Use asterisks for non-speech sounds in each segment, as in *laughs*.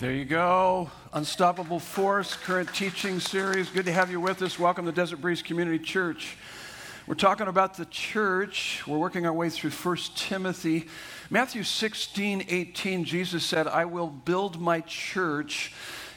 There you go. Unstoppable Force, current teaching series. Good to have you with us. Welcome to Desert Breeze Community Church. We're talking about the church. We're working our way through 1 Timothy. Matthew 16, 18, Jesus said, I will build my church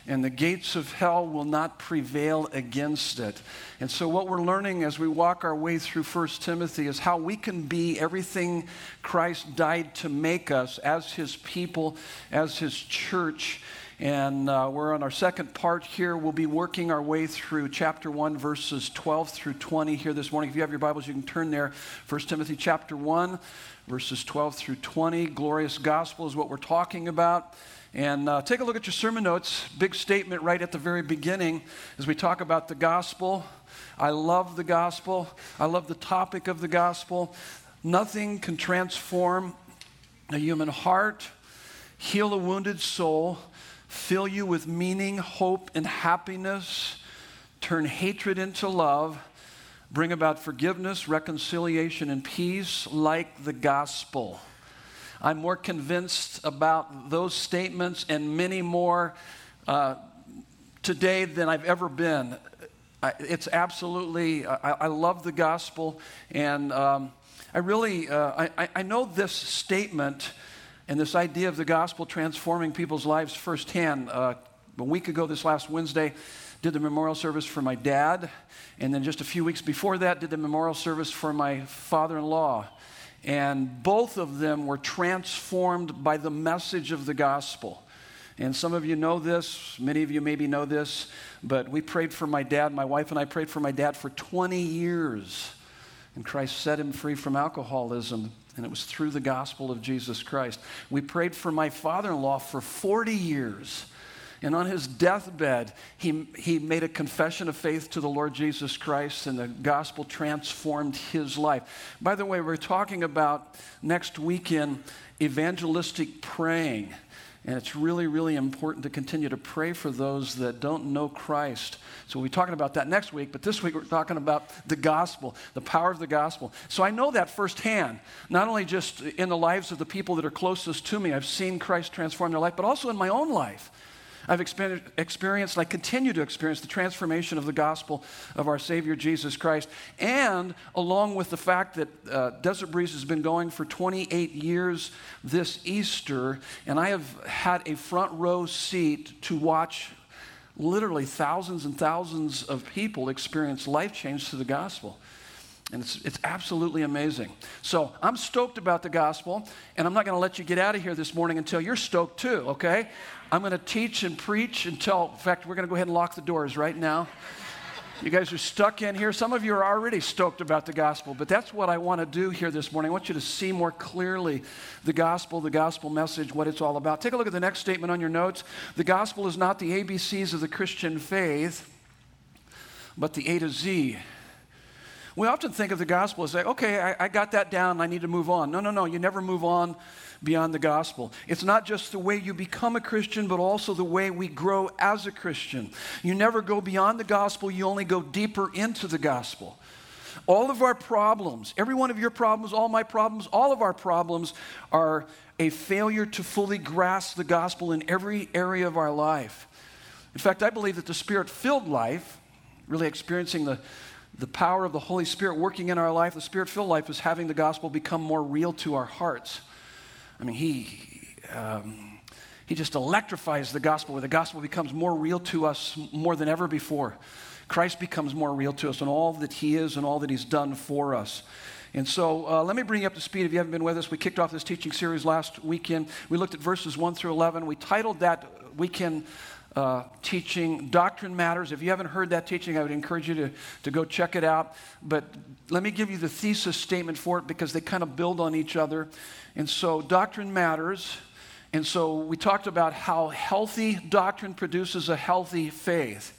and the gates of hell will not prevail against it. And so, what we're learning as we walk our way through 1 Timothy is how we can be everything Christ died to make us as his people, as his church. And uh, we're on our second part here. We'll be working our way through chapter 1, verses 12 through 20 here this morning. If you have your Bibles, you can turn there. 1 Timothy chapter 1, verses 12 through 20. Glorious gospel is what we're talking about. And uh, take a look at your sermon notes. Big statement right at the very beginning as we talk about the gospel. I love the gospel. I love the topic of the gospel. Nothing can transform a human heart, heal a wounded soul, fill you with meaning, hope, and happiness, turn hatred into love, bring about forgiveness, reconciliation, and peace like the gospel. I'm more convinced about those statements and many more uh, today than I've ever been. I, it's absolutely, I, I, love the gospel, and um, I really, uh, I, I know this statement and this idea of the gospel transforming people's lives firsthand. Uh, a week ago, this last Wednesday, did the memorial service for my dad, and then just a few weeks before that, did the memorial service for my father in law. And both of them were transformed by the message of the gospel. And some of you know this, many of you maybe know this, but we prayed for my dad. My wife and I prayed for my dad for 20 years. And Christ set him free from alcoholism, and it was through the gospel of Jesus Christ. We prayed for my father in law for 40 years. And on his deathbed, he, he made a confession of faith to the Lord Jesus Christ, and the gospel transformed his life. By the way, we're talking about next weekend evangelistic praying. And it's really, really important to continue to pray for those that don't know Christ. So we'll be talking about that next week, but this week we're talking about the gospel, the power of the gospel. So I know that firsthand, not only just in the lives of the people that are closest to me, I've seen Christ transform their life, but also in my own life. I've experienced, I continue to experience the transformation of the gospel of our Savior Jesus Christ. And along with the fact that uh, Desert Breeze has been going for 28 years this Easter, and I have had a front row seat to watch literally thousands and thousands of people experience life change through the gospel. And it's, it's absolutely amazing. So I'm stoked about the gospel, and I'm not going to let you get out of here this morning until you're stoked too, okay? I'm going to teach and preach until, in fact, we're going to go ahead and lock the doors right now. You guys are stuck in here. Some of you are already stoked about the gospel, but that's what I want to do here this morning. I want you to see more clearly the gospel, the gospel message, what it's all about. Take a look at the next statement on your notes. The gospel is not the ABCs of the Christian faith, but the A to Z. We often think of the gospel as, like, okay, I, I got that down, I need to move on. No, no, no, you never move on beyond the gospel. It's not just the way you become a Christian, but also the way we grow as a Christian. You never go beyond the gospel, you only go deeper into the gospel. All of our problems, every one of your problems, all my problems, all of our problems are a failure to fully grasp the gospel in every area of our life. In fact, I believe that the spirit filled life, really experiencing the, the power of the Holy Spirit working in our life, the spirit filled life is having the gospel become more real to our hearts. I mean, he, um, he just electrifies the gospel where the gospel becomes more real to us more than ever before. Christ becomes more real to us and all that he is and all that he's done for us. And so uh, let me bring you up to speed if you haven't been with us. We kicked off this teaching series last weekend. We looked at verses 1 through 11. We titled that weekend uh, teaching, Doctrine Matters. If you haven't heard that teaching, I would encourage you to, to go check it out. But let me give you the thesis statement for it because they kind of build on each other. And so, doctrine matters. And so, we talked about how healthy doctrine produces a healthy faith.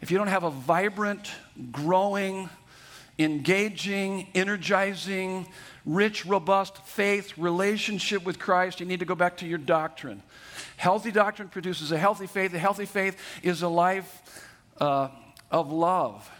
If you don't have a vibrant, growing, engaging, energizing, rich, robust faith relationship with Christ, you need to go back to your doctrine. Healthy doctrine produces a healthy faith. A healthy faith is a life uh, of love.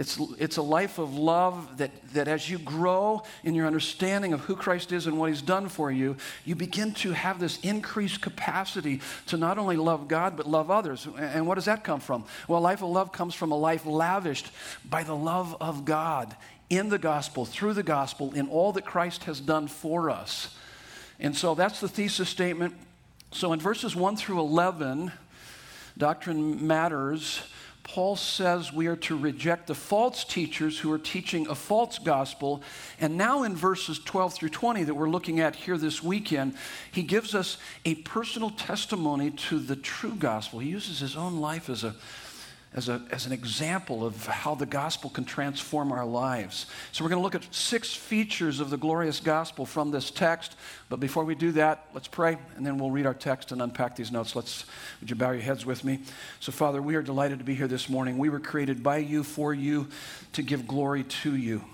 It's, it's a life of love that, that as you grow in your understanding of who Christ is and what he's done for you, you begin to have this increased capacity to not only love God, but love others. And what does that come from? Well, life of love comes from a life lavished by the love of God in the gospel, through the gospel, in all that Christ has done for us. And so that's the thesis statement. So in verses 1 through 11, Doctrine Matters Paul says we are to reject the false teachers who are teaching a false gospel. And now, in verses 12 through 20 that we're looking at here this weekend, he gives us a personal testimony to the true gospel. He uses his own life as a as, a, as an example of how the gospel can transform our lives. So, we're going to look at six features of the glorious gospel from this text. But before we do that, let's pray, and then we'll read our text and unpack these notes. Let's, would you bow your heads with me? So, Father, we are delighted to be here this morning. We were created by you, for you, to give glory to you.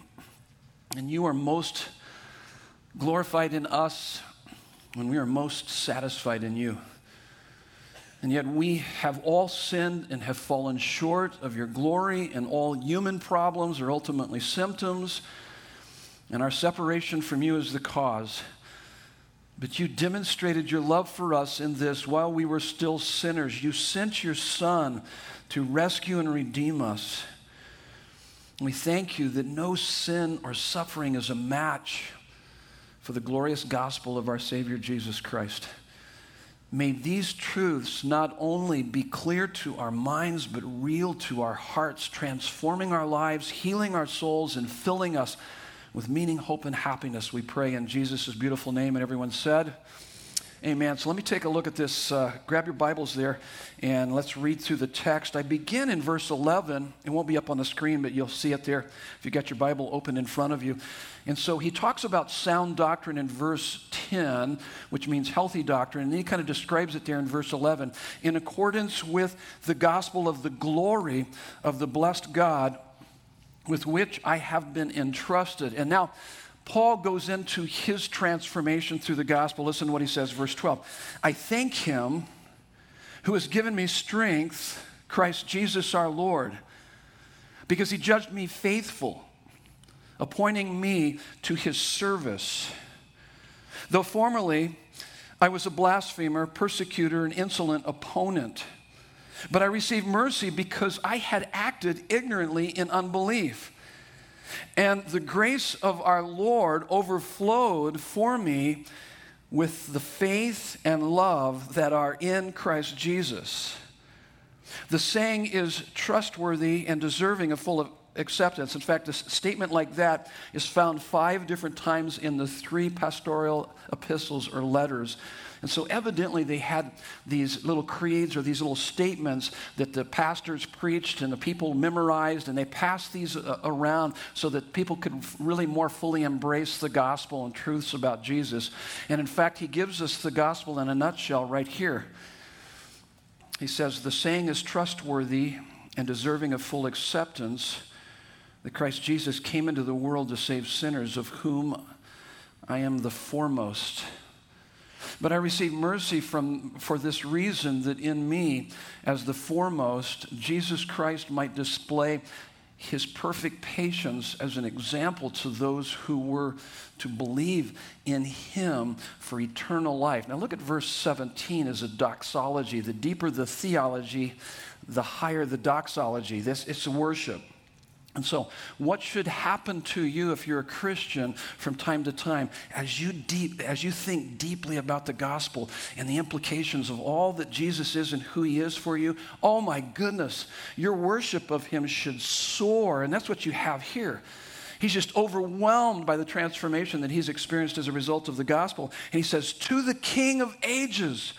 And you are most glorified in us when we are most satisfied in you. And yet we have all sinned and have fallen short of your glory, and all human problems are ultimately symptoms, and our separation from you is the cause. But you demonstrated your love for us in this while we were still sinners. You sent your Son to rescue and redeem us. We thank you that no sin or suffering is a match for the glorious gospel of our Savior Jesus Christ. May these truths not only be clear to our minds, but real to our hearts, transforming our lives, healing our souls, and filling us with meaning, hope, and happiness. We pray in Jesus' beautiful name. And everyone said, Amen. So let me take a look at this. Uh, grab your Bibles there and let's read through the text. I begin in verse 11. It won't be up on the screen, but you'll see it there if you got your Bible open in front of you. And so he talks about sound doctrine in verse 10, which means healthy doctrine. And he kind of describes it there in verse 11. In accordance with the gospel of the glory of the blessed God with which I have been entrusted. And now, Paul goes into his transformation through the gospel. Listen to what he says, verse 12. I thank him who has given me strength, Christ Jesus our Lord, because he judged me faithful, appointing me to his service. Though formerly I was a blasphemer, persecutor, and insolent opponent, but I received mercy because I had acted ignorantly in unbelief. And the grace of our Lord overflowed for me with the faith and love that are in Christ Jesus. The saying is trustworthy and deserving of full acceptance. In fact, a statement like that is found five different times in the three pastoral epistles or letters and so, evidently, they had these little creeds or these little statements that the pastors preached and the people memorized, and they passed these uh, around so that people could really more fully embrace the gospel and truths about Jesus. And in fact, he gives us the gospel in a nutshell right here. He says, The saying is trustworthy and deserving of full acceptance that Christ Jesus came into the world to save sinners, of whom I am the foremost. But I receive mercy from, for this reason that in me, as the foremost, Jesus Christ might display his perfect patience as an example to those who were to believe in him for eternal life. Now, look at verse 17 as a doxology. The deeper the theology, the higher the doxology. This, it's worship. And so, what should happen to you if you're a Christian from time to time as you deep as you think deeply about the gospel and the implications of all that Jesus is and who he is for you? Oh my goodness, your worship of him should soar, and that's what you have here. He's just overwhelmed by the transformation that he's experienced as a result of the gospel. And he says, "To the King of ages,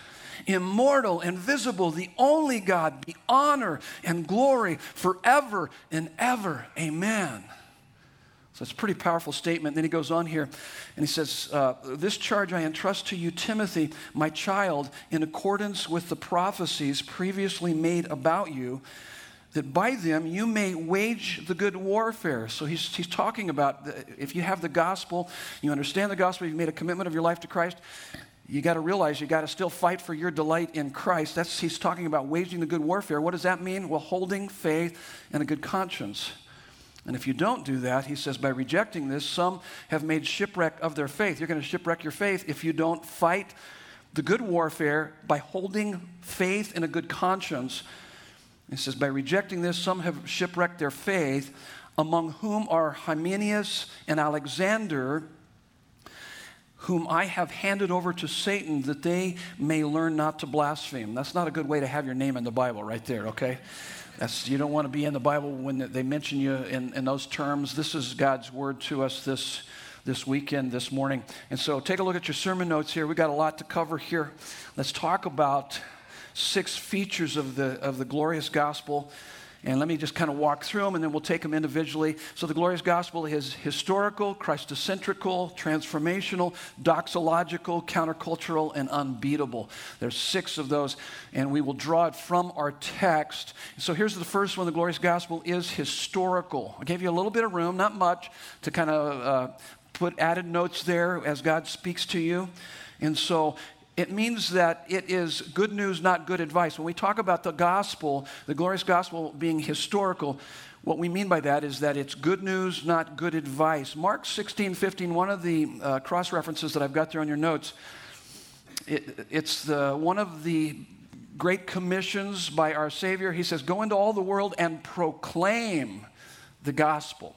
immortal, invisible, the only God, be honor and glory forever and ever. Amen. So it's a pretty powerful statement. Then he goes on here and he says, uh, This charge I entrust to you, Timothy, my child, in accordance with the prophecies previously made about you, that by them you may wage the good warfare. So he's, he's talking about if you have the gospel, you understand the gospel, you've made a commitment of your life to Christ, you got to realize you got to still fight for your delight in Christ. That's he's talking about waging the good warfare. What does that mean? Well, holding faith and a good conscience. And if you don't do that, he says, by rejecting this, some have made shipwreck of their faith. You're going to shipwreck your faith if you don't fight the good warfare by holding faith and a good conscience. He says, by rejecting this, some have shipwrecked their faith, among whom are Hymenaeus and Alexander, whom I have handed over to Satan that they may learn not to blaspheme. That's not a good way to have your name in the Bible, right there, okay? That's, you don't want to be in the Bible when they mention you in, in those terms. This is God's word to us this, this weekend, this morning. And so take a look at your sermon notes here. We've got a lot to cover here. Let's talk about six features of the, of the glorious gospel and let me just kind of walk through them and then we'll take them individually. So, the glorious gospel is historical, Christocentrical, transformational, doxological, countercultural, and unbeatable. There's six of those, and we will draw it from our text. So, here's the first one the glorious gospel is historical. I gave you a little bit of room, not much, to kind of uh, put added notes there as God speaks to you. And so it means that it is good news, not good advice. When we talk about the gospel, the glorious gospel being historical, what we mean by that is that it's good news, not good advice. Mark 16, 15, one of the uh, cross references that I've got there on your notes, it, it's the, one of the great commissions by our Savior. He says, Go into all the world and proclaim the gospel.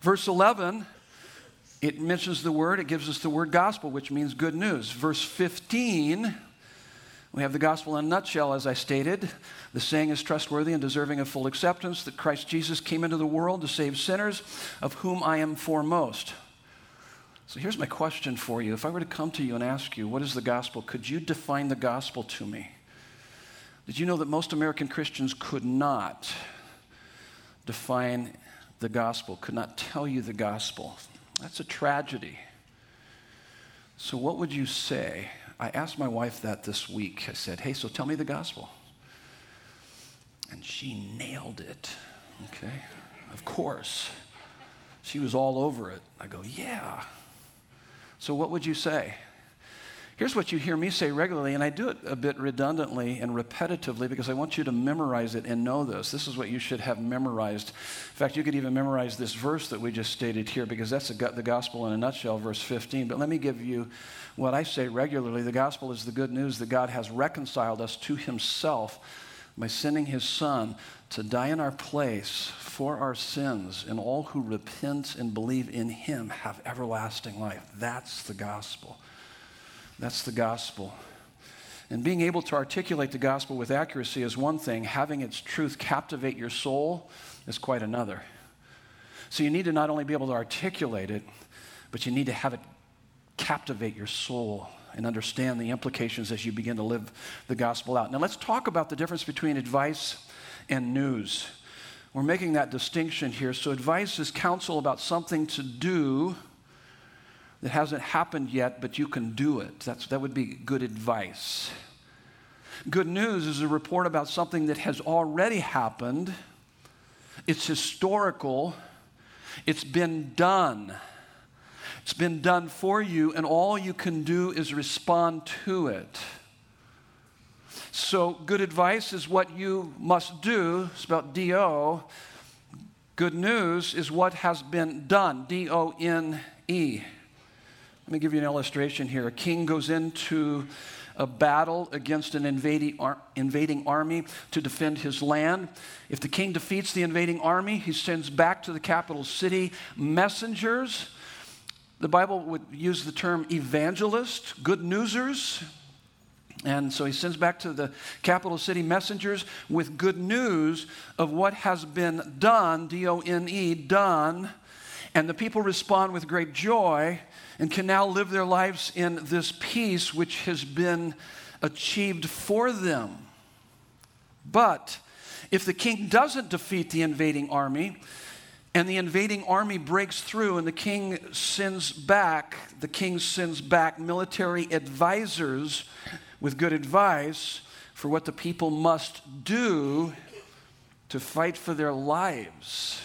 Verse 11 it mentions the word, it gives us the word gospel, which means good news. Verse 15, we have the gospel in a nutshell, as I stated. The saying is trustworthy and deserving of full acceptance that Christ Jesus came into the world to save sinners, of whom I am foremost. So here's my question for you. If I were to come to you and ask you, what is the gospel? Could you define the gospel to me? Did you know that most American Christians could not define the gospel, could not tell you the gospel? That's a tragedy. So, what would you say? I asked my wife that this week. I said, Hey, so tell me the gospel. And she nailed it. Okay? Of course. She was all over it. I go, Yeah. So, what would you say? Here's what you hear me say regularly, and I do it a bit redundantly and repetitively because I want you to memorize it and know this. This is what you should have memorized. In fact, you could even memorize this verse that we just stated here because that's the gospel in a nutshell, verse 15. But let me give you what I say regularly the gospel is the good news that God has reconciled us to himself by sending his son to die in our place for our sins, and all who repent and believe in him have everlasting life. That's the gospel. That's the gospel. And being able to articulate the gospel with accuracy is one thing, having its truth captivate your soul is quite another. So you need to not only be able to articulate it, but you need to have it captivate your soul and understand the implications as you begin to live the gospel out. Now, let's talk about the difference between advice and news. We're making that distinction here. So, advice is counsel about something to do that hasn't happened yet, but you can do it. That's, that would be good advice. Good news is a report about something that has already happened, it's historical, it's been done. It's been done for you, and all you can do is respond to it. So, good advice is what you must do. It's about D O. Good news is what has been done. D O N E. Let me give you an illustration here. A king goes into a battle against an invading, ar- invading army to defend his land. If the king defeats the invading army, he sends back to the capital city messengers. The Bible would use the term evangelist, good newsers. And so he sends back to the capital city messengers with good news of what has been done, D O N E, done. And the people respond with great joy and can now live their lives in this peace which has been achieved for them. But if the king doesn't defeat the invading army, and the invading army breaks through, and the king sends back, the king sends back military advisors with good advice for what the people must do to fight for their lives.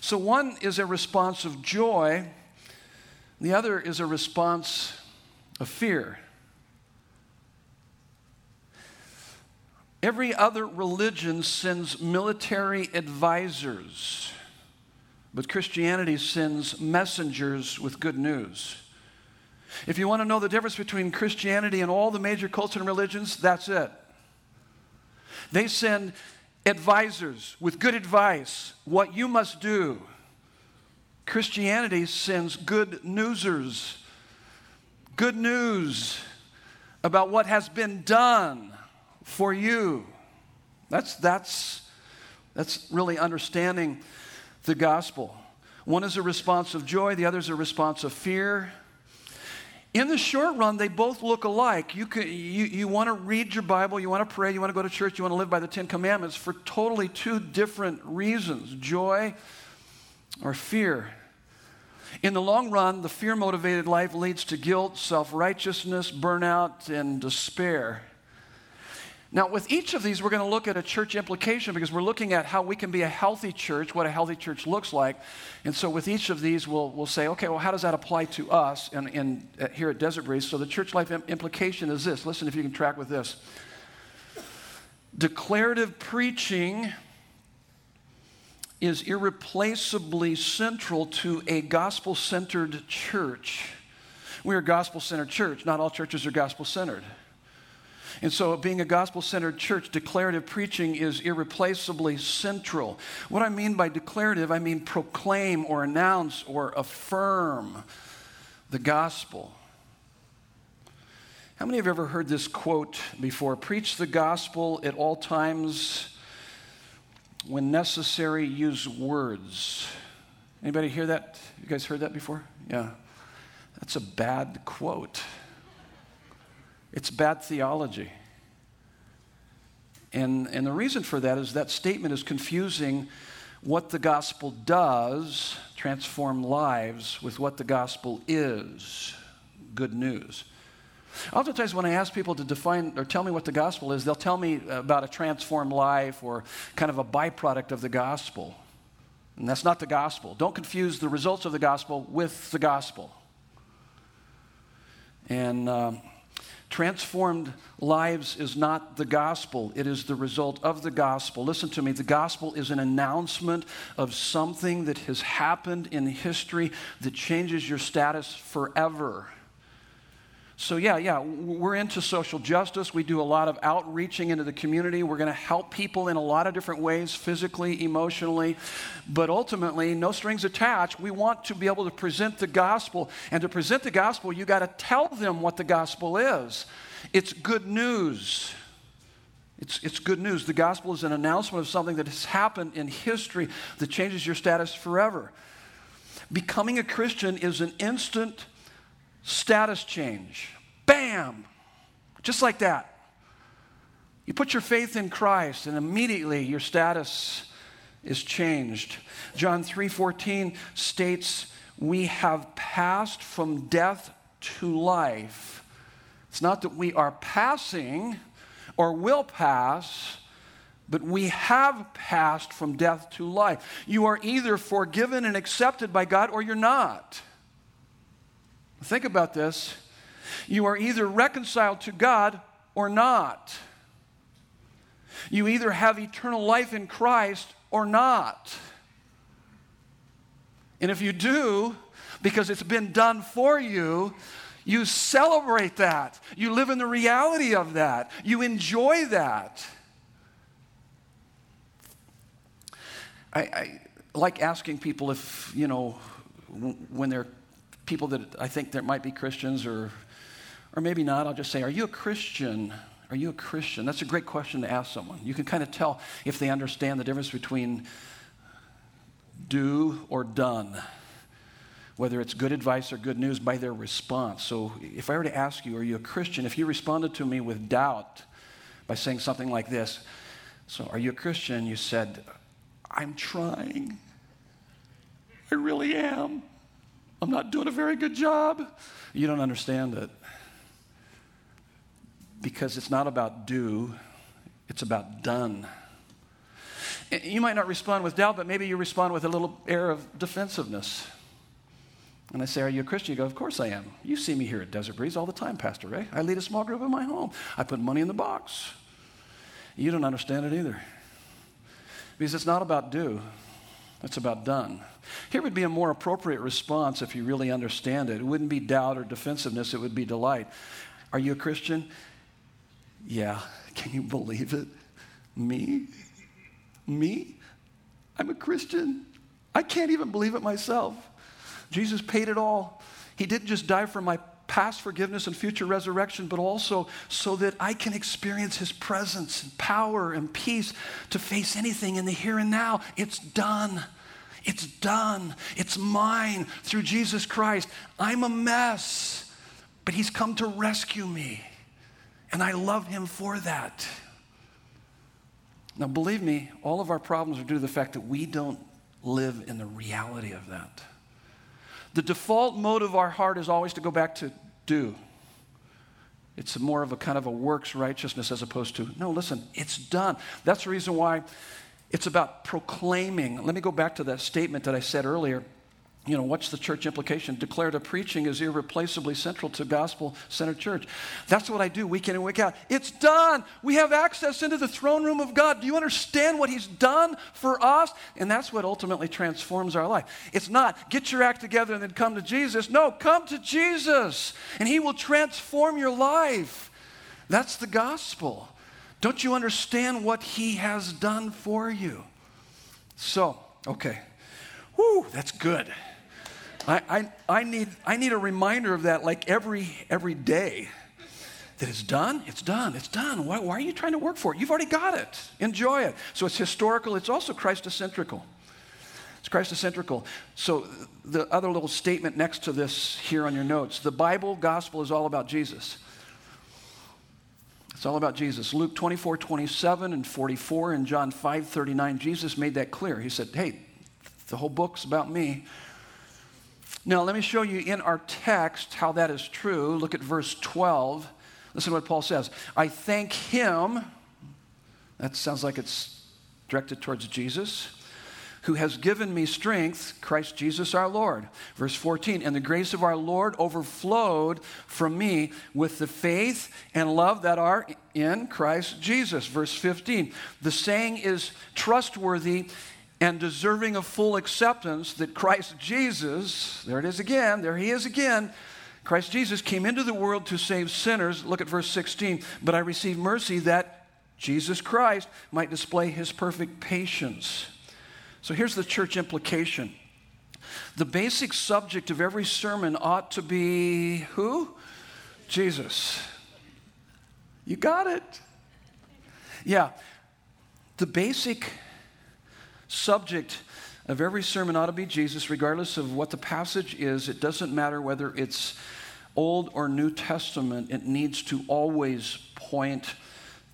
So, one is a response of joy, the other is a response of fear. Every other religion sends military advisors, but Christianity sends messengers with good news. If you want to know the difference between Christianity and all the major cults and religions, that's it. They send advisors with good advice, what you must do. Christianity sends good newsers, good news about what has been done for you. That's, that's, that's really understanding the gospel. One is a response of joy, the other is a response of fear. In the short run, they both look alike. You, can, you, you want to read your Bible, you want to pray, you want to go to church, you want to live by the Ten Commandments for totally two different reasons joy or fear. In the long run, the fear motivated life leads to guilt, self righteousness, burnout, and despair. Now, with each of these, we're going to look at a church implication because we're looking at how we can be a healthy church, what a healthy church looks like. And so, with each of these, we'll, we'll say, okay, well, how does that apply to us and, uh, here at Desert Breeze? So, the church life implication is this listen if you can track with this. Declarative preaching is irreplaceably central to a gospel centered church. We're a gospel centered church. Not all churches are gospel centered. And so, being a gospel centered church, declarative preaching is irreplaceably central. What I mean by declarative, I mean proclaim or announce or affirm the gospel. How many have ever heard this quote before? Preach the gospel at all times. When necessary, use words. Anybody hear that? You guys heard that before? Yeah. That's a bad quote. It's bad theology. And, and the reason for that is that statement is confusing what the gospel does, transform lives, with what the gospel is, good news. Oftentimes, when I ask people to define or tell me what the gospel is, they'll tell me about a transformed life or kind of a byproduct of the gospel. And that's not the gospel. Don't confuse the results of the gospel with the gospel. And um, Transformed lives is not the gospel, it is the result of the gospel. Listen to me the gospel is an announcement of something that has happened in history that changes your status forever. So, yeah, yeah, we're into social justice. We do a lot of outreaching into the community. We're going to help people in a lot of different ways, physically, emotionally. But ultimately, no strings attached. We want to be able to present the gospel. And to present the gospel, you got to tell them what the gospel is. It's good news. It's, it's good news. The gospel is an announcement of something that has happened in history that changes your status forever. Becoming a Christian is an instant status change. Bam! Just like that. You put your faith in Christ and immediately your status is changed. John 3:14 states, "We have passed from death to life." It's not that we are passing or will pass, but we have passed from death to life. You are either forgiven and accepted by God or you're not. Think about this. You are either reconciled to God or not. You either have eternal life in Christ or not. And if you do, because it's been done for you, you celebrate that. You live in the reality of that. You enjoy that. I, I like asking people if, you know, when they're people that I think there might be Christians or, or maybe not, I'll just say, Are you a Christian? Are you a Christian? That's a great question to ask someone. You can kind of tell if they understand the difference between do or done, whether it's good advice or good news by their response. So if I were to ask you, Are you a Christian? If you responded to me with doubt by saying something like this, So are you a Christian? You said, I'm trying. I really am. I'm not doing a very good job. You don't understand it. Because it's not about do, it's about done. You might not respond with doubt, but maybe you respond with a little air of defensiveness. And I say, Are you a Christian? You go, Of course I am. You see me here at Desert Breeze all the time, Pastor Ray. I lead a small group in my home. I put money in the box. you don't understand it either. Because it's not about do, it's about done. Here would be a more appropriate response if you really understand it. It wouldn't be doubt or defensiveness, it would be delight. Are you a Christian? Yeah. Can you believe it? Me? Me? I'm a Christian. I can't even believe it myself. Jesus paid it all. He didn't just die for my past forgiveness and future resurrection, but also so that I can experience His presence and power and peace to face anything in the here and now. It's done. It's done. It's mine through Jesus Christ. I'm a mess, but He's come to rescue me. And I love Him for that. Now, believe me, all of our problems are due to the fact that we don't live in the reality of that. The default mode of our heart is always to go back to do. It's more of a kind of a works righteousness as opposed to, no, listen, it's done. That's the reason why it's about proclaiming. Let me go back to that statement that I said earlier you know, what's the church implication? Declarative preaching is irreplaceably central to gospel centered church. That's what I do week in and week out. It's done. We have access into the throne room of God. Do you understand what He's done for us? And that's what ultimately transforms our life. It's not get your act together and then come to Jesus. No, come to Jesus and He will transform your life. That's the gospel. Don't you understand what He has done for you? So, okay. Whew, that's good. I, I, I, need, I need a reminder of that like every, every day. That it's done, it's done, it's done. Why, why are you trying to work for it? You've already got it. Enjoy it. So it's historical, it's also Christocentrical. It's Christocentrical. So the other little statement next to this here on your notes the Bible, gospel is all about Jesus. It's all about Jesus. Luke 24, 27 and 44 and John 5, 39, Jesus made that clear. He said, Hey, the whole book's about me. Now, let me show you in our text how that is true. Look at verse 12. Listen to what Paul says. I thank him, that sounds like it's directed towards Jesus, who has given me strength, Christ Jesus our Lord. Verse 14, and the grace of our Lord overflowed from me with the faith and love that are in Christ Jesus. Verse 15, the saying is trustworthy and deserving of full acceptance that Christ Jesus, there it is again, there he is again. Christ Jesus came into the world to save sinners. Look at verse 16. But I received mercy that Jesus Christ might display his perfect patience. So here's the church implication. The basic subject of every sermon ought to be who? Jesus. You got it. Yeah. The basic subject of every sermon ought to be Jesus, regardless of what the passage is. It doesn't matter whether it's Old or New Testament, it needs to always point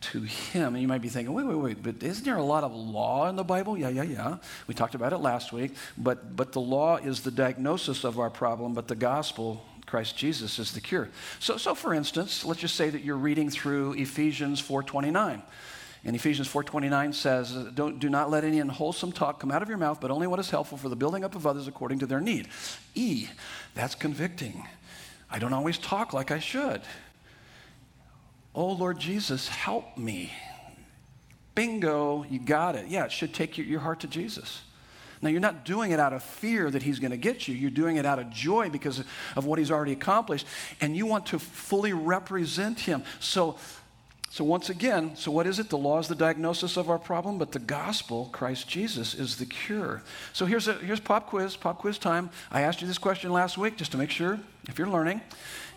to Him. And you might be thinking, wait, wait, wait, but isn't there a lot of law in the Bible? Yeah, yeah, yeah. We talked about it last week. But, but the law is the diagnosis of our problem, but the gospel Christ Jesus is the cure. So, so for instance, let's just say that you're reading through Ephesians 4:29. And Ephesians 4:29 says, Don't, "Do not let any unwholesome talk come out of your mouth, but only what is helpful for the building up of others according to their need." E, that's convicting. I don't always talk like I should. Oh Lord Jesus, help me. Bingo, you got it. Yeah, it should take your, your heart to Jesus. Now, you're not doing it out of fear that he's going to get you. You're doing it out of joy because of what he's already accomplished. And you want to fully represent him. So, so, once again, so what is it? The law is the diagnosis of our problem, but the gospel, Christ Jesus, is the cure. So, here's, a, here's pop quiz, pop quiz time. I asked you this question last week just to make sure if you're learning.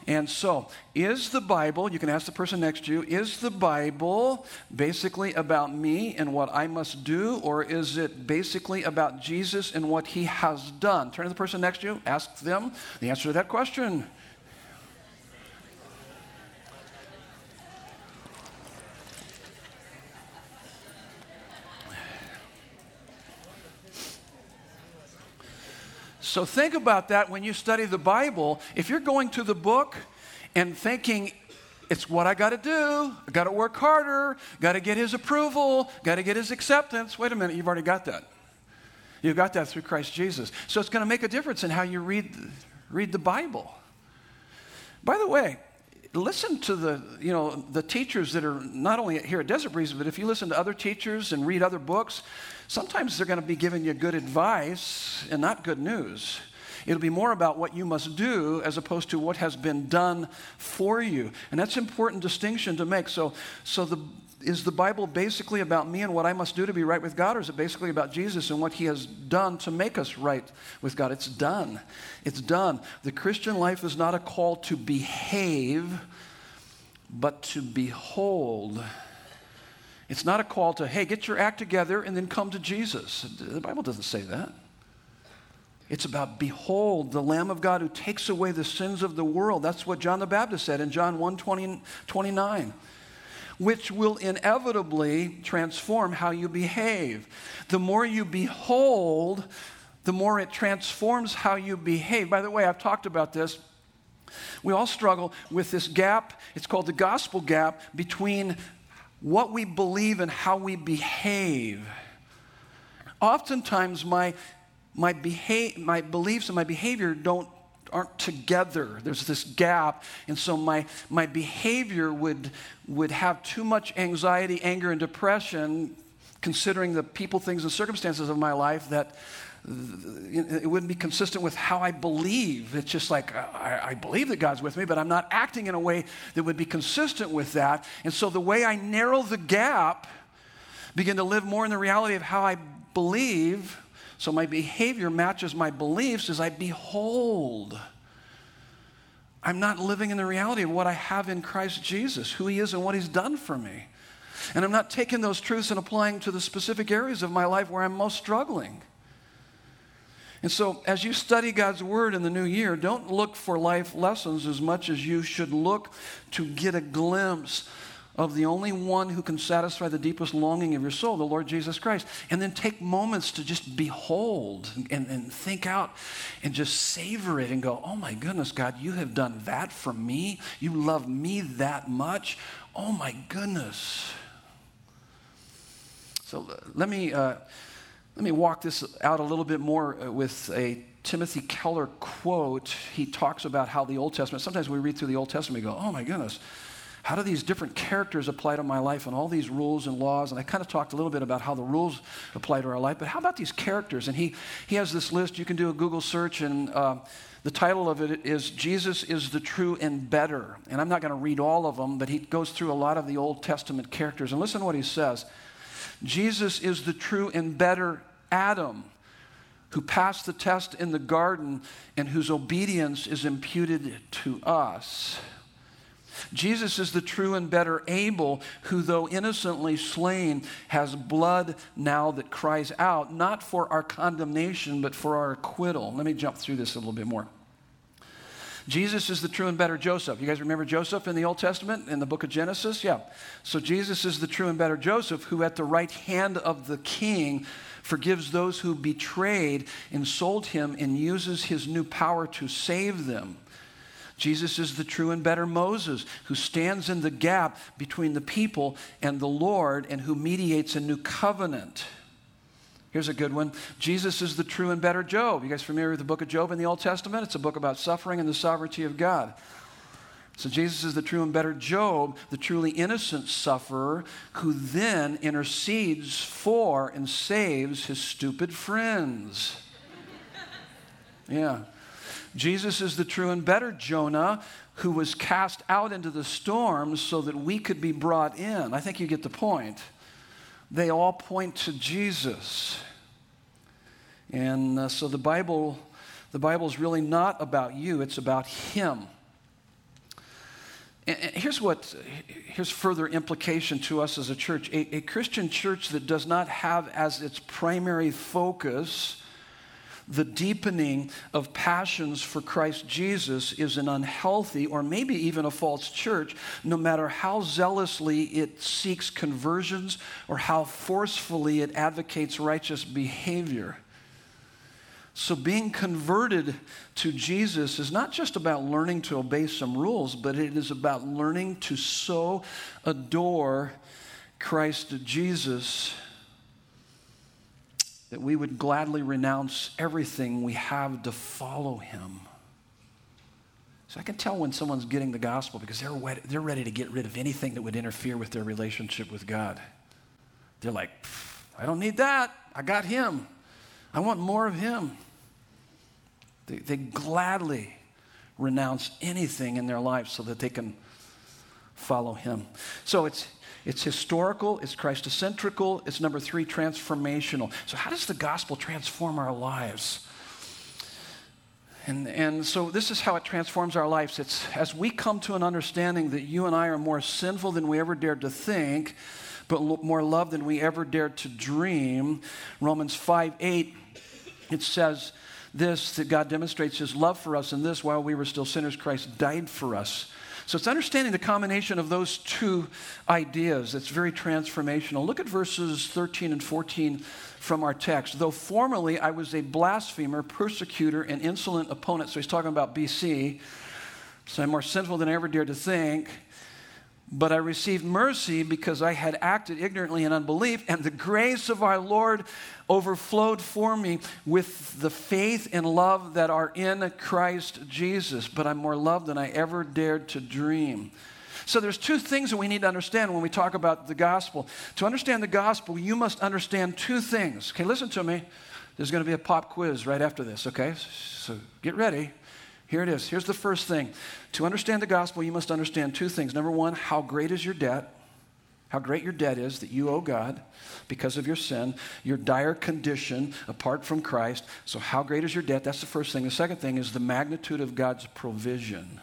And so, is the Bible, you can ask the person next to you, is the Bible basically about me and what I must do, or is it basically about Jesus and what he has done? Turn to the person next to you, ask them the answer to that question. So think about that when you study the Bible. If you're going to the book and thinking, it's what I got to do, I got to work harder, got to get his approval, got to get his acceptance. Wait a minute, you've already got that. You've got that through Christ Jesus. So it's going to make a difference in how you read, read the Bible. By the way, listen to the, you know, the teachers that are not only here at Desert Breeze, but if you listen to other teachers and read other books, sometimes they're going to be giving you good advice and not good news. It'll be more about what you must do as opposed to what has been done for you. And that's an important distinction to make. So, so the, is the Bible basically about me and what I must do to be right with God, or is it basically about Jesus and what he has done to make us right with God? It's done. It's done. The Christian life is not a call to behave, but to behold. It's not a call to, hey, get your act together and then come to Jesus. The Bible doesn't say that. It's about, behold, the Lamb of God who takes away the sins of the world. That's what John the Baptist said in John 1 20, 29, which will inevitably transform how you behave. The more you behold, the more it transforms how you behave. By the way, I've talked about this. We all struggle with this gap. It's called the gospel gap between what we believe and how we behave. Oftentimes, my my, beha- my beliefs and my behavior don't aren't together. There's this gap. And so my, my behavior would, would have too much anxiety, anger, and depression, considering the people, things, and circumstances of my life that it wouldn't be consistent with how I believe. It's just like uh, I, I, believe that God's with me, but I'm not acting in a way that would be consistent with that. And so the way I narrow the gap, begin to live more in the reality of how I believe, so my behavior matches my beliefs as I behold. I'm not living in the reality of what I have in Christ Jesus, who He is and what He's done for me. And I'm not taking those truths and applying to the specific areas of my life where I'm most struggling. And so, as you study God's Word in the new year, don't look for life lessons as much as you should look to get a glimpse of the only one who can satisfy the deepest longing of your soul, the Lord Jesus Christ. And then take moments to just behold and, and, think out and just savor it and go, oh my goodness, God, you have done that for me. You love me that much. Oh my goodness. So let me, uh, let me walk this out a little bit more uh, with a Timothy Keller quote. He talks about how the Old Testament, sometimes we read through the Old Testament and go, oh my goodness how do these different characters apply to my life and all these rules and laws? And I kind of talked a little bit about how the rules apply to our life, but how about these characters? And he, he has this list. You can do a Google search, and uh, the title of it is Jesus is the True and Better. And I'm not going to read all of them, but he goes through a lot of the Old Testament characters. And listen to what he says Jesus is the true and better Adam who passed the test in the garden and whose obedience is imputed to us. Jesus is the true and better Abel, who, though innocently slain, has blood now that cries out, not for our condemnation, but for our acquittal. Let me jump through this a little bit more. Jesus is the true and better Joseph. You guys remember Joseph in the Old Testament, in the book of Genesis? Yeah. So Jesus is the true and better Joseph, who at the right hand of the king forgives those who betrayed and sold him and uses his new power to save them. Jesus is the true and better Moses who stands in the gap between the people and the Lord and who mediates a new covenant. Here's a good one. Jesus is the true and better Job. You guys familiar with the book of Job in the Old Testament? It's a book about suffering and the sovereignty of God. So Jesus is the true and better Job, the truly innocent sufferer who then intercedes for and saves his stupid friends. Yeah. Jesus is the true and better Jonah who was cast out into the storm so that we could be brought in. I think you get the point. They all point to Jesus. And uh, so the Bible the Bible is really not about you, it's about him. Here's what here's further implication to us as a church. A, a Christian church that does not have as its primary focus the deepening of passions for Christ Jesus is an unhealthy or maybe even a false church, no matter how zealously it seeks conversions or how forcefully it advocates righteous behavior. So, being converted to Jesus is not just about learning to obey some rules, but it is about learning to so adore Christ Jesus that we would gladly renounce everything we have to follow him. So I can tell when someone's getting the gospel because they're, they're ready to get rid of anything that would interfere with their relationship with God. They're like, I don't need that. I got Him. I want more of Him. They, they gladly renounce anything in their life so that they can follow Him. So it's it's historical, it's Christocentrical, it's number three, transformational. So, how does the gospel transform our lives? And, and so, this is how it transforms our lives. It's as we come to an understanding that you and I are more sinful than we ever dared to think, but more loved than we ever dared to dream. Romans 5 8, it says this that God demonstrates his love for us in this while we were still sinners, Christ died for us. So it's understanding the combination of those two ideas that's very transformational. Look at verses 13 and 14 from our text. Though formerly I was a blasphemer, persecutor, and insolent opponent. So he's talking about BC. So I'm more sinful than I ever dared to think. But I received mercy because I had acted ignorantly in unbelief, and the grace of our Lord overflowed for me with the faith and love that are in Christ Jesus. But I'm more loved than I ever dared to dream. So there's two things that we need to understand when we talk about the gospel. To understand the gospel, you must understand two things. Okay, listen to me. There's going to be a pop quiz right after this, okay? So get ready. Here it is. Here's the first thing. To understand the gospel, you must understand two things. Number one, how great is your debt? How great your debt is that you owe God because of your sin, your dire condition apart from Christ. So, how great is your debt? That's the first thing. The second thing is the magnitude of God's provision.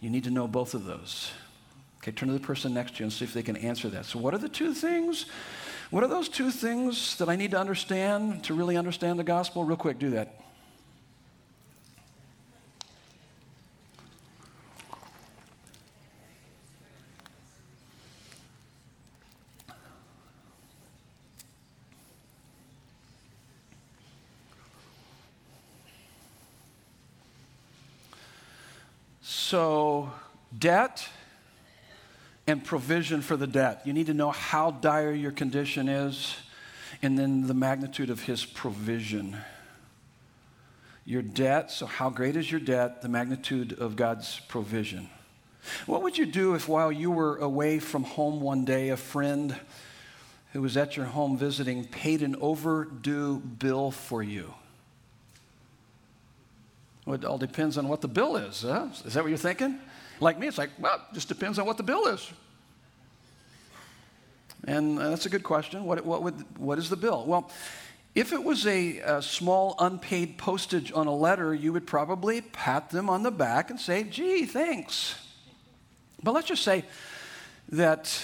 You need to know both of those. Okay, turn to the person next to you and see if they can answer that. So, what are the two things? What are those two things that I need to understand to really understand the gospel? Real quick, do that. So, debt and provision for the debt. You need to know how dire your condition is and then the magnitude of his provision. Your debt, so how great is your debt? The magnitude of God's provision. What would you do if while you were away from home one day, a friend who was at your home visiting paid an overdue bill for you? It all depends on what the bill is. Huh? Is that what you're thinking? Like me, it's like, well, it just depends on what the bill is. And uh, that's a good question. What, what, would, what is the bill? Well, if it was a, a, small unpaid postage on a letter, you would probably pat them on the back and say, gee, thanks. But let's just say that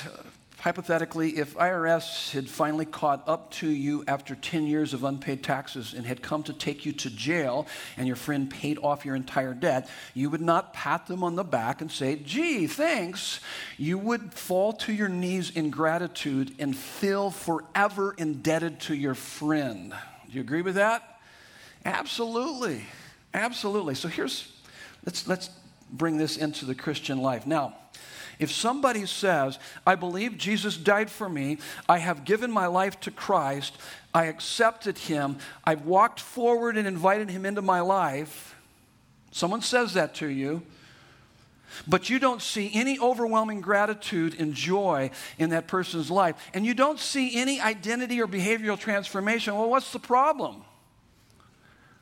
hypothetically, if IRS had finally caught up to you after 10 years of unpaid taxes and had come to take you to jail and your friend paid off your entire debt, you would not pat them on the back and say, gee, thanks. You would fall to your knees in gratitude and feel forever indebted to your friend. Do you agree with that? Absolutely. Absolutely. So here's, let's, let's bring this into the Christian life. Now, if somebody says, I believe Jesus died for me, I have given my life to Christ, I accepted him, I've walked forward and invited him into my life, someone says that to you, but you don't see any overwhelming gratitude and joy in that person's life, and you don't see any identity or behavioral transformation, well, what's the problem?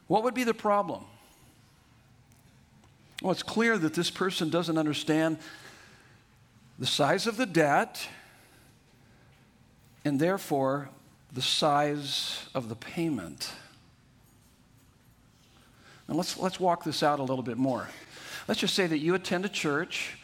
What would be the problem? Well, it's clear that this person doesn't understand the size of the debt, and therefore the size of the payment. Now let's, let's walk this out a little bit more. Let's just say that you attend a church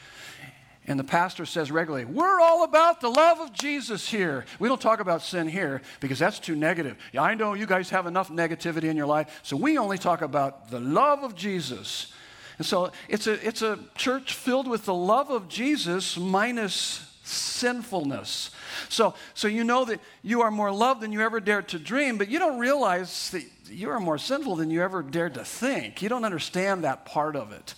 and the pastor says regularly, We're all about the love of Jesus here. We don't talk about sin here because that's too negative. I know you guys have enough negativity in your life, so we only talk about the love of Jesus. And so it's a, it's a church filled with the love of Jesus minus sinfulness. So, so you know that you are more loved than you ever dared to dream, but you don't realize that you are more sinful than you ever dared to think. You don't understand that part of it.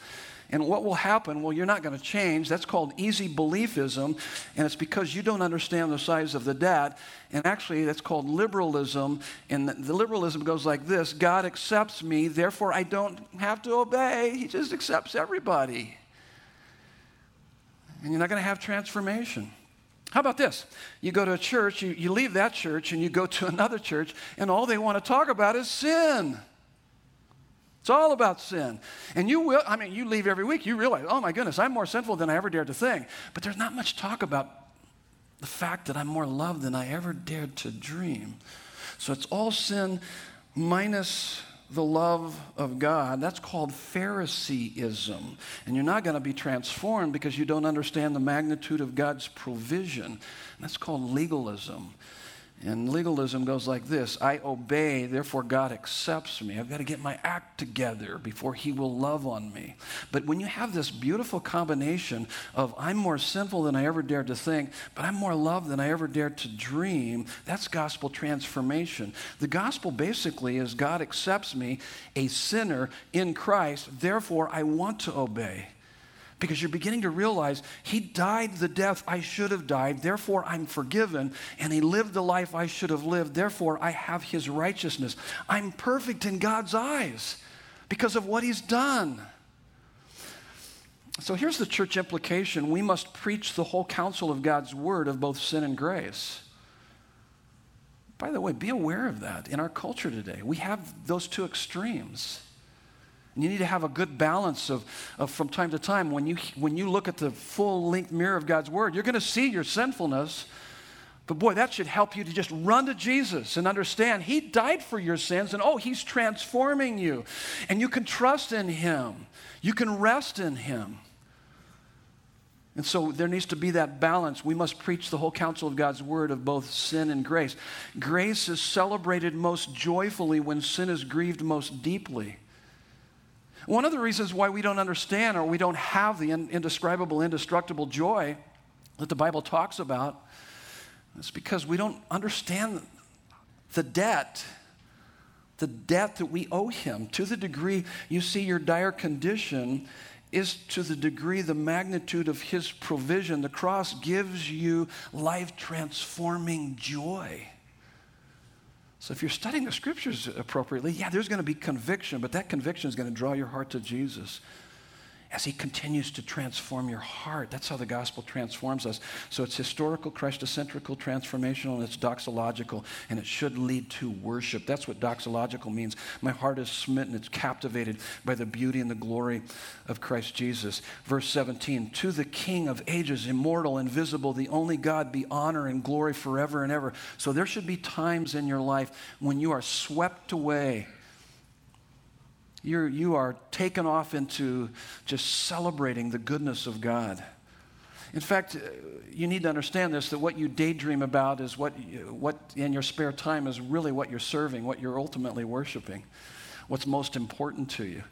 And what will happen? Well, you're not going to change. That's called easy believism, and it's because you don't understand the size of the debt. And actually, that's called liberalism. And the, liberalism goes like this God accepts me, therefore I don't have to obey. He just accepts everybody. And you're not going to have transformation. How about this? You go to a church, you, you leave that church, and you go to *laughs* another church, and all they want to talk about is sin. It's all about sin. And you will, I mean, you leave every week, you realize, oh my goodness, I'm more sinful than I ever dared to think. But there's not much talk about the fact that I'm more loved than I ever dared to dream. So it's all sin minus the love of God. That's called Phariseeism. And you're not going to be transformed because you don't understand the magnitude of God's provision. That's called legalism. And legalism goes like this I obey, therefore God accepts me. I've got to get my act together before He will love on me. But when you have this beautiful combination of I'm more sinful than I ever dared to think, but I'm more loved than I ever dared to dream, that's gospel transformation. The gospel basically is God accepts me, a sinner in Christ, therefore I want to obey because you're beginning to realize he died the death I should have died, therefore I'm forgiven, and he lived the life I should have lived, therefore I have his righteousness. I'm perfect in God's eyes because of what he's done. So here's the church implication we must preach the whole counsel of God's word of both sin and grace. By the way, be aware of that in our culture today. We have those two extremes. And you need to have a good balance of, of from time to time when you, when you look at the full length mirror of God's Word, you're going to see your sinfulness. But boy, that should help you to just run to Jesus and understand He died for your sins and oh, He's transforming you. And you can trust in Him, you can rest in Him. And so there needs to be that balance. We must preach the whole counsel of God's word of both sin and grace. Grace is celebrated most joyfully when sin is grieved most deeply. One of the reasons why we don't understand or we don't have the indescribable, indestructible joy that the Bible talks about is because we don't understand the debt, the debt that we owe Him. To the degree you see your dire condition, is to the degree the magnitude of His provision. The cross gives you life transforming joy. So if you're studying the scriptures appropriately, yeah, there's going to be conviction, but that conviction is going to draw your heart to Jesus as He continues to transform your heart. That's how the gospel transforms us. So it's historical, Christocentrical, transformational, and it's doxological, and it should lead to worship. That's what doxological means. My heart is smitten, it's captivated by the beauty and the glory of Christ Jesus. Verse 17 To the King of ages, immortal, invisible, the only God, be honor and glory forever and ever. So there should be times in your life when you are swept away you're, you are taken off into just celebrating the goodness of God. In fact, uh, you need to understand this that what you daydream about is what, what in your spare time is really what you're serving, what you're ultimately worshiping, what's most important to you.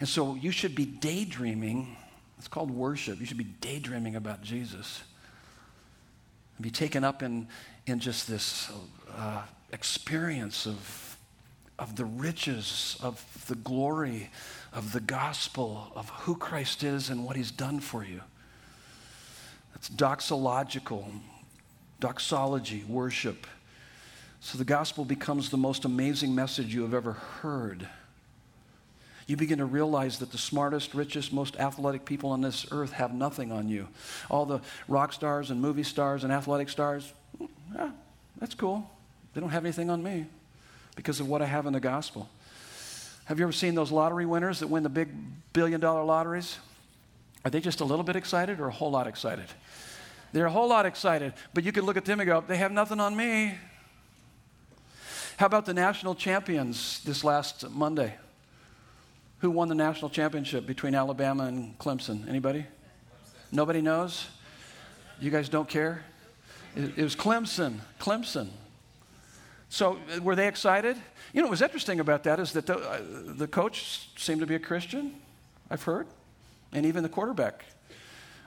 And so you should be daydreaming. It's called worship. You should be daydreaming about Jesus. And be taken up in, in just this uh, experience of of the riches, of the glory, of the gospel, of who Christ is and what he's done for you. That's doxological, doxology, worship. So the gospel becomes the most amazing message you have ever heard. You begin to realize that the smartest, richest, most athletic people on this earth have nothing on you. All the rock stars and movie stars and athletic stars, mm, yeah, that's cool. They don't have anything on me because of what I have in the gospel. Have you ever seen those lottery winners that win the big billion dollar lotteries? Are they just a little bit excited or a whole lot excited? They're a whole lot excited, but you could look at them and go, they have nothing on me. How about the national champions this last Monday? Who won the national championship between Alabama and Clemson? Anybody? Nobody knows? You guys don't care? It was Clemson. Clemson. So, uh, were they excited? You know, what was interesting about that is that the, uh, the coach seemed to be a Christian, I've heard, and even the quarterback.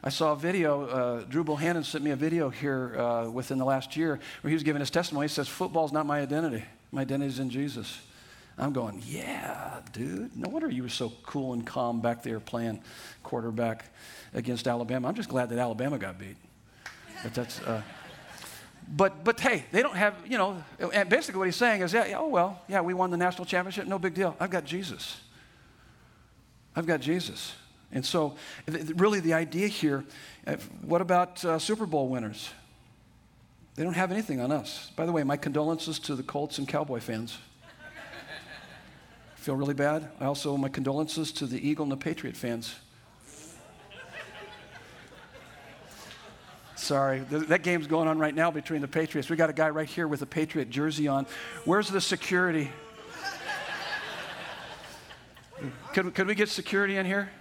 I saw a video, uh, Drew Bohannon sent me a video here uh, within the last year where he was giving his testimony. He says, Football's not my identity, my identity is in Jesus. I'm going, yeah, dude. No wonder you were so cool and calm back there playing quarterback against Alabama. I'm just glad that Alabama got beat. But that's. Uh, but, but hey, they don't have, you know, and basically what he's saying is, yeah, oh, well, yeah, we won the national championship, no big deal. I've got Jesus. I've got Jesus. And so, really, the idea here uh, what about uh, Super Bowl winners? They don't have anything on us. By the way, my condolences to the Colts and Cowboy fans. *laughs* Feel really bad. I also, my condolences to the Eagle and the Patriot fans. Sorry, that game's going on right now between the Patriots. We got a guy right here with a Patriot jersey on. Where's the security? Could, could we get security in here?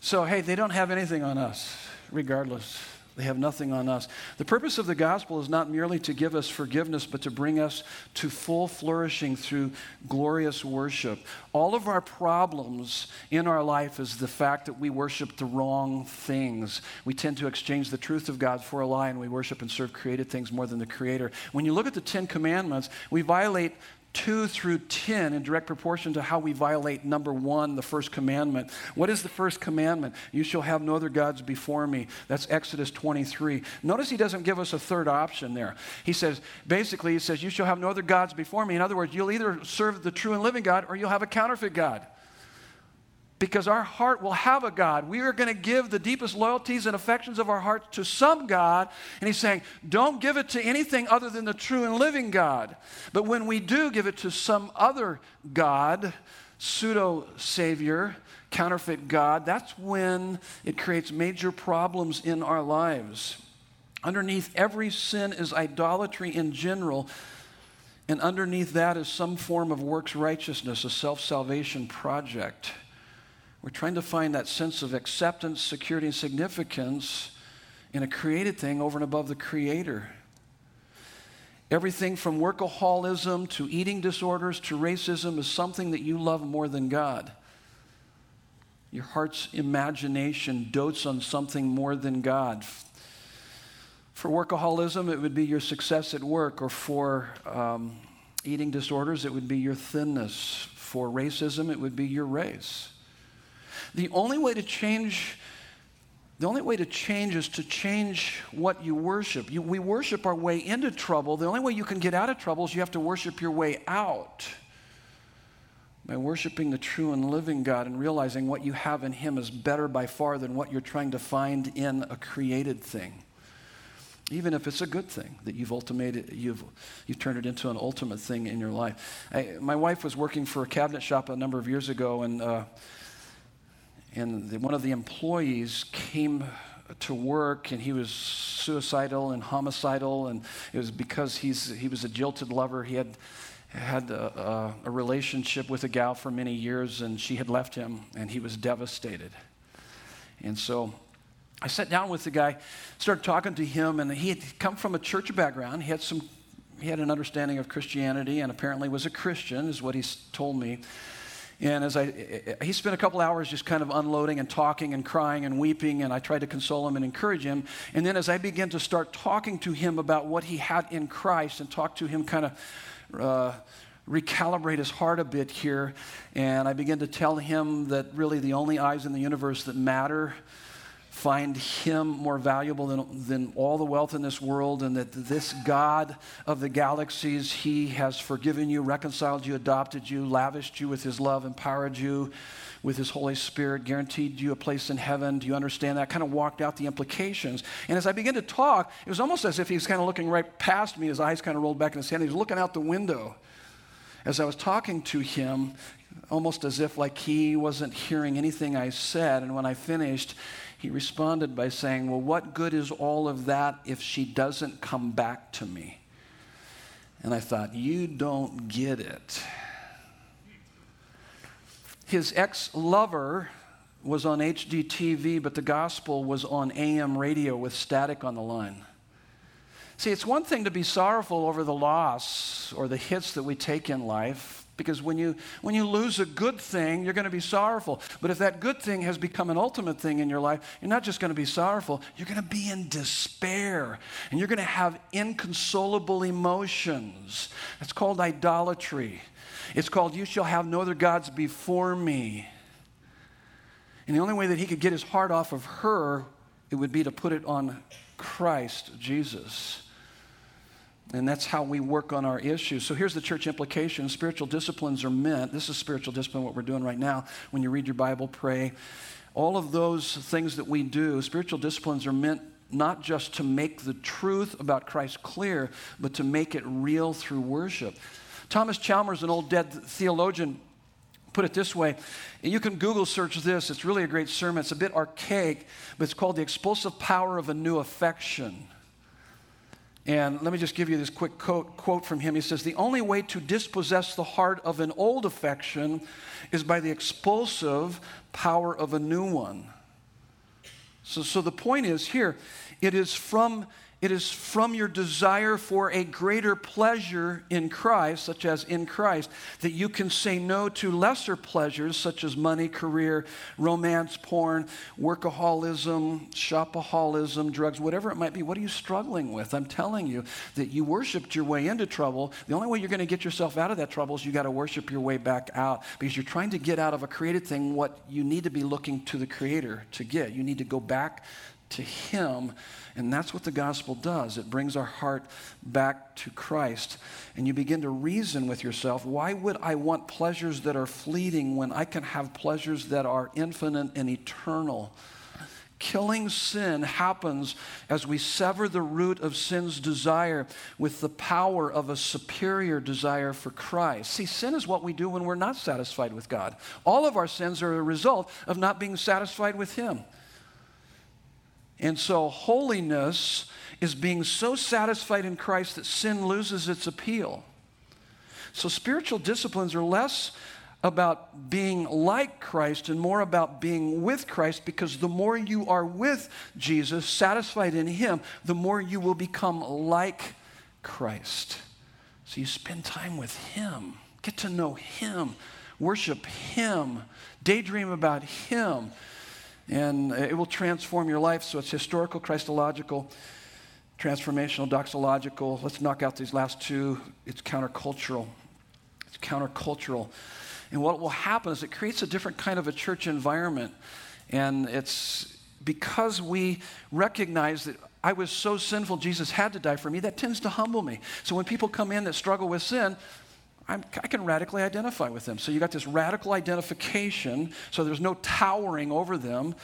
So, hey, they don't have anything on us, regardless. They have nothing on us. The purpose of the gospel is not merely to give us forgiveness, but to bring us to full flourishing through glorious worship. All of our problems in our life is the fact that we worship the wrong things. We tend to exchange the truth of God for a lie, and we worship and serve created things more than the Creator. When you look at the Ten Commandments, we violate 2 through 10 in direct proportion to how we violate number one, the first commandment. What is the first commandment? You shall have no other gods before me. That's Exodus 23. Notice he doesn't give us a third option there. He says, basically, he says, You shall have no other gods before me. In other words, you'll either serve the true and living God or you'll have a counterfeit God because our heart will have a God. We are going to give the deepest loyalties and affections of our hearts to some God. And he's saying, don't give it to anything other than the true and living God. But when we do give it to some other God, pseudo Savior, counterfeit God, that's when it creates major problems in our lives. Underneath every sin is idolatry in general. And underneath that is some form of works righteousness, a self salvation project. We're trying to find that sense of acceptance, security, and significance in a created thing over and above the Creator. Everything from workaholism to eating disorders to racism is something that you love more than God. Your heart's imagination dotes on something more than God. For workaholism, it would be your success at work, or for um, eating disorders, it would be your thinness. For racism, it would be your race. The only way to change the only way to change is to change what you worship. You, we worship our way into trouble. The only way you can get out of trouble is you have to worship your way out by worshiping the true and living God and realizing what you have in Him is better by far than what you're trying to find in a created thing. Even if it's a good thing that you've ultimated, you've, you've turned it into an ultimate thing in your life. I, my wife was working for a cabinet shop a number of years ago, and uh, and the, one of the employees came to work and he was suicidal and homicidal and it was because he's, he was a jilted lover. He had had a, a, a relationship with a gal for many years and she had left him and he was devastated. And so i sat down with the guy started talking to him and he had come from a church background. He had some he had an understanding of christianity and apparently was a christian is what he told me and as I, he spent a couple hours just kind of unloading and talking and crying and weeping, and I tried to console him and encourage him. And then as I began to start talking to him about what he had in Christ and talk to him kind of uh, recalibrate his heart a bit here, and I began to tell him that really the only eyes in the universe that matter find him more valuable than, than all the wealth in this world, and that this God of the galaxies, he has forgiven you, reconciled you, adopted you, lavished you with his love, empowered you with his Holy Spirit, guaranteed you a place in heaven. Do you understand that? I kind of walked out the implications. And as I began to talk, it was almost as if he was kind of looking right past me, his eyes kind of rolled back in his head. He was looking out the window as I was talking to him, almost as if like he wasn't hearing anything I said. And when I finished, he responded by saying, Well, what good is all of that if she doesn't come back to me? And I thought, You don't get it. His ex lover was on HDTV, but the gospel was on AM radio with static on the line. See, it's one thing to be sorrowful over the loss or the hits that we take in life. Because when you, when you lose a good thing, you're going to be sorrowful. But if that good thing has become an ultimate thing in your life, you're not just going to be sorrowful, you're going to be in despair. And you're going to have inconsolable emotions. That's called idolatry. It's called, You shall have no other gods before me. And the only way that he could get his heart off of her, it would be to put it on Christ Jesus. And that's how we work on our issues. So here's the church implication spiritual disciplines are meant, this is spiritual discipline, what we're doing right now. When you read your Bible, pray. All of those things that we do, spiritual disciplines are meant not just to make the truth about Christ clear, but to make it real through worship. Thomas Chalmers, an old dead theologian, put it this way. You can Google search this. It's really a great sermon. It's a bit archaic, but it's called The Expulsive Power of a New Affection. And let me just give you this quick quote, quote, from him. He says, The only way to dispossess the heart of an old affection is by the expulsive power of a new one. So, so the point is here, it is from it is from your desire for a greater pleasure in Christ, such as in Christ, that you can say no to lesser pleasures, such as money, career, romance, porn, workaholism, shopaholism, drugs, whatever it might be. What are you struggling with? I'm telling you that you worshiped your way into trouble. The only way you're going to get yourself out of that trouble is you got to worship your way back out because you're trying to get out of a created thing what you need to be looking to the Creator to get. You need to go back to Him. And that's what the gospel does. It brings our heart back to Christ. And you begin to reason with yourself why would I want pleasures that are fleeting when I can have pleasures that are infinite and eternal? Killing sin happens as we sever the root of sin's desire with the power of a superior desire for Christ. See, sin is what we do when we're not satisfied with God. All of our sins are a result of not being satisfied with Him. And so, holiness is being so satisfied in Christ that sin loses its appeal. So, spiritual disciplines are less about being like Christ and more about being with Christ because the more you are with Jesus, satisfied in Him, the more you will become like Christ. So, you spend time with Him, get to know Him, worship Him, daydream about Him and it will transform your life. So it's historical, Christological, transformational, doxological. Let's knock out these last two. It's countercultural. It's countercultural. And what will happen is it creates a different kind of a church environment. And it's because we recognize that I was so sinful, Jesus had to die for me, that tends to humble me. So when people come in that struggle with sin, I'm, i can radically identify with them. So you got this radical identification, so there's no towering over them.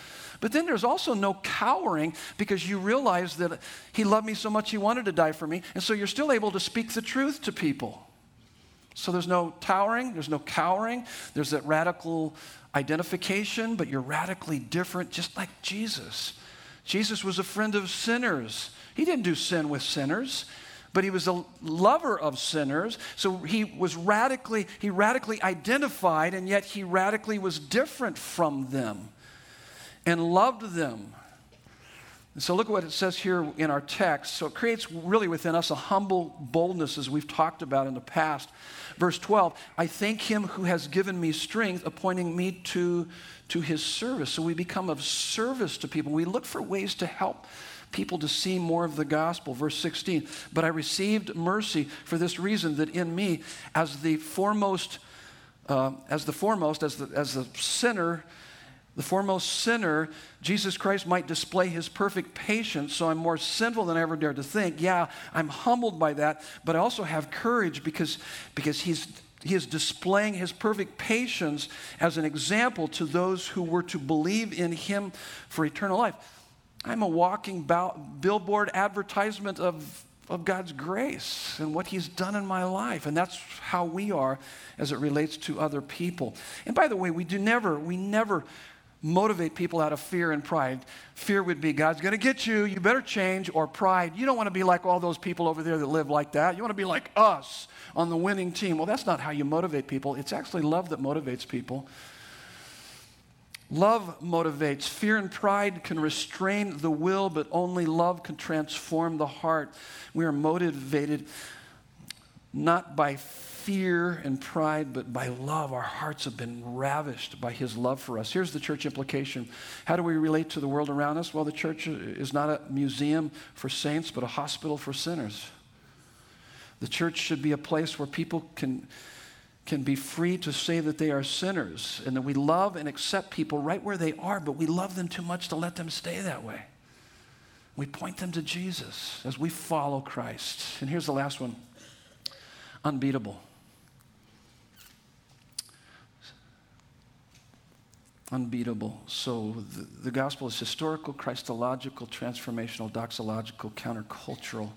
But then there's also no cowering because you realize that He loved me so much He wanted to die for me. And so you're still able to speak the truth to people. So there's no towering, there's no cowering, there's that radical identification, but you're radically different, just like Jesus. Jesus was a friend of sinners. He didn't do sin with sinners but he was a lover of sinners. So he was radically, he radically identified, and yet he radically was different from them and loved them. And so look at what it says here in our text. So it creates really within us a humble boldness, as we've talked about in the past. Verse 12, I thank him who has given me strength, appointing me to, to his service. So we become of service to people. We look for ways to help people to see more of the gospel. Verse 16, but I received mercy for this reason that in me, as the foremost, uh, as the foremost, as the, as the sinner, the foremost sinner, Jesus Christ might display his perfect patience. So I'm more sinful than I ever dared to think. Yeah, I'm humbled by that, but I also have courage because, because he's, he is displaying his perfect patience as an example to those who were to believe in him for eternal life. I'm a walking billboard advertisement of, of God's grace and what He's done in my life. And that's how we are as it relates to other people. And by the way, we do never, we never motivate people out of fear and pride. Fear would be God's going to get you, you better change, or pride. You don't want to be like all those people over there that live like that. You want to be like us on the winning team. Well, that's not how you motivate people. It's actually love that motivates people. Love motivates. Fear and pride can restrain the will, but only love can transform the heart. We are motivated not by fear and pride, but by love. Our hearts have been ravished by His love for us. Here's the church implication How do we relate to the world around us? Well, the church is not a museum for saints, but a hospital for sinners. The church should be a place where people can can be free to say that they are sinners and that we love and accept people right where they are, but we love them too much to let them stay that way. We point them to Jesus as we follow Christ. And here's the last one unbeatable. Unbeatable. So the, the gospel is historical, Christological, transformational, doxological, countercultural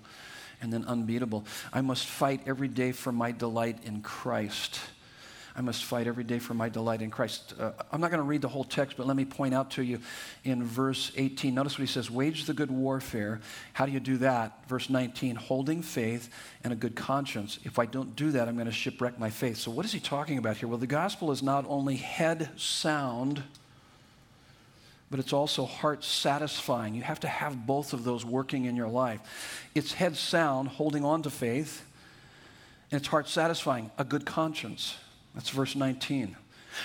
and then unbeatable. I must fight every day for my delight in Christ. I must fight every day for my delight in Christ. Uh, I'm not going to read the whole text, but let me point out to you in verse 18. Notice what he says Wage the good warfare. How do you do that? Verse 19, holding faith and a good conscience. If I don't do that, I'm going to shipwreck my faith. So, what is he talking about here? Well, the gospel is not only head sound but it's also heart satisfying. You have to have both of those working in your life. It's head sound, holding on to faith, and it's heart satisfying, a good conscience. That's verse 19.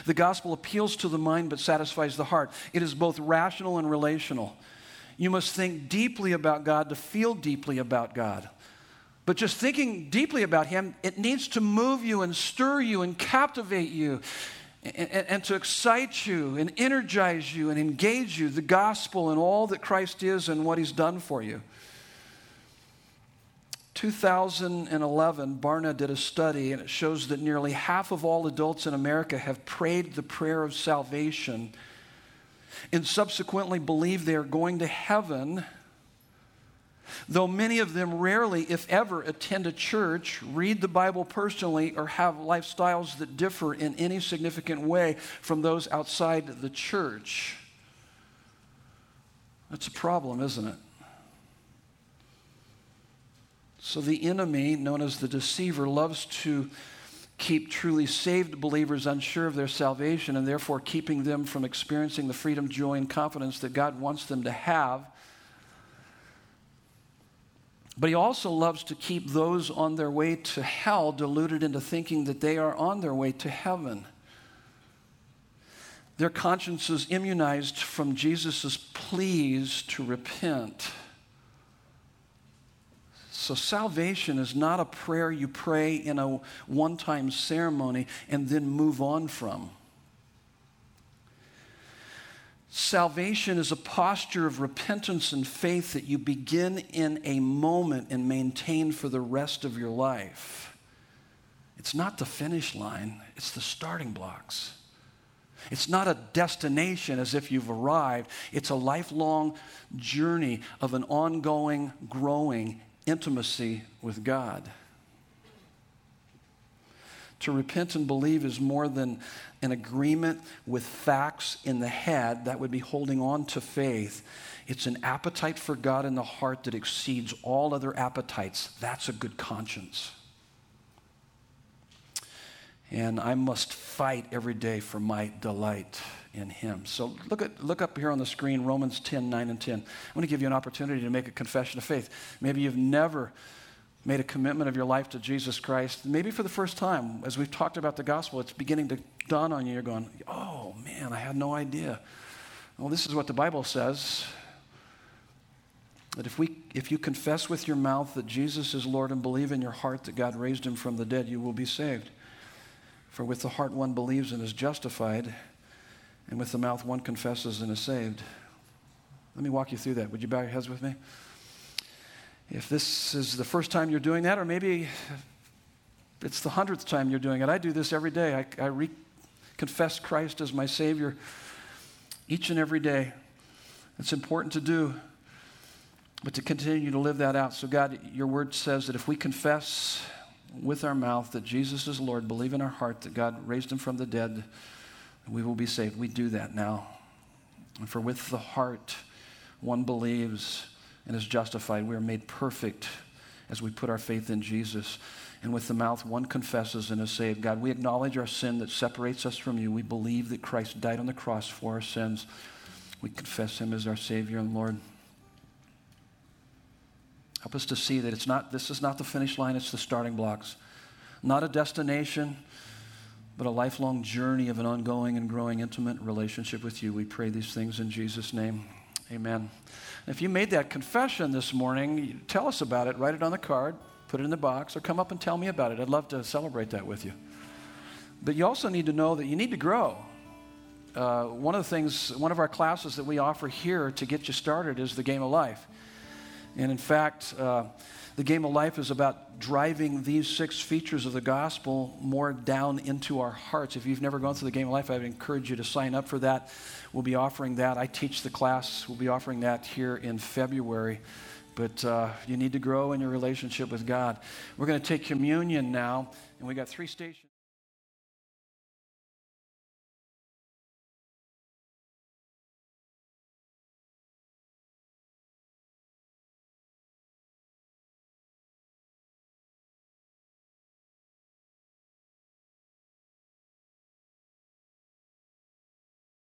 The gospel appeals to the mind but satisfies the heart. It is both rational and relational. You must think deeply about God to feel deeply about God. But just thinking deeply about Him, it needs to move you and stir you and captivate you and, and, to excite you and energize you and engage you, the gospel and all that Christ is and what he's done for you. 2011, Barna did a study, and it shows that nearly half of all adults in America have prayed the prayer of salvation and subsequently believe they are going to heaven Though many of them rarely, if ever, attend a church, read the Bible personally, or have lifestyles that differ in any significant way from those outside the church. That's a problem, isn't it? So the enemy, known as the deceiver, loves to keep truly saved believers unsure of their salvation and therefore keeping them from experiencing the freedom, joy, and confidence that God wants them to have but he also loves to keep those on their way to hell deluded into thinking that they are on their way to heaven. Their consciences immunized from Jesus' pleas to repent. So, salvation is not a prayer you pray in a one time ceremony and then move on from. Salvation is a posture of repentance and faith that you begin in a moment and maintain for the rest of your life. It's not the finish line, it's the starting blocks. It's not a destination as if you've arrived. It's a lifelong journey of an ongoing, growing intimacy with God. To repent and believe is more than an agreement with facts in the head that would be holding on to faith. It's an appetite for God in the heart that exceeds all other appetites. That's a good conscience. And I must fight every day for my delight in Him. So look, at, look up here on the screen, Romans 10, 9 and 10. I want to give you an opportunity to make a confession of faith. Maybe you've never made a commitment of your life to Jesus Christ, maybe for the first time, as we've talked about the gospel, it's beginning to dawn on you. You're going, oh man, I had no idea. Well, this is what the Bible says that if, we, if you confess with your mouth that Jesus is Lord and believe in your heart that God raised him from the dead, you will be saved. For with the heart one believes and is justified, and with the mouth one confesses and is saved. Let me walk you through that. Would you bow your heads with me? If this is the first time you're doing that, or maybe it's the hundredth time you're doing it, I do this every day. I, I re- confess Christ as my Savior each and every day. It's important to do, but to continue to live that out. So, God, your word says that if we confess with our mouth that Jesus is Lord, believe in our heart that God raised him from the dead, we will be saved. We do that now. And for with the heart one believes and is justified. We are made perfect as we put our faith in Jesus. and with the mouth one confesses and is saved. God, we acknowledge our sin that separates us from you. We believe that Christ died on the cross for our sins. We confess him as our Savior and Lord. Help us to see that it's not, this is not the finish line, it's the starting blocks. Not a destination, but a lifelong journey of an ongoing and growing intimate relationship with you. We pray these things in Jesus' name. Amen. If you made that confession this morning, tell us about it. Write it on the card, put it in the box, or come up and tell me about it. I'd love to celebrate that with you. But you also need to know that you need to grow. Uh, one of the things, one of our classes that we offer here to get you started is the game of life. And in fact, uh, the game of life is about driving these six features of the gospel more down into our hearts. If you've never gone through the game of life, I would encourage you to sign up for that. We'll be offering that. I teach the class. We'll be offering that here in February. But uh, you need to grow in your relationship with God. We're going to take communion now, and we got three stations.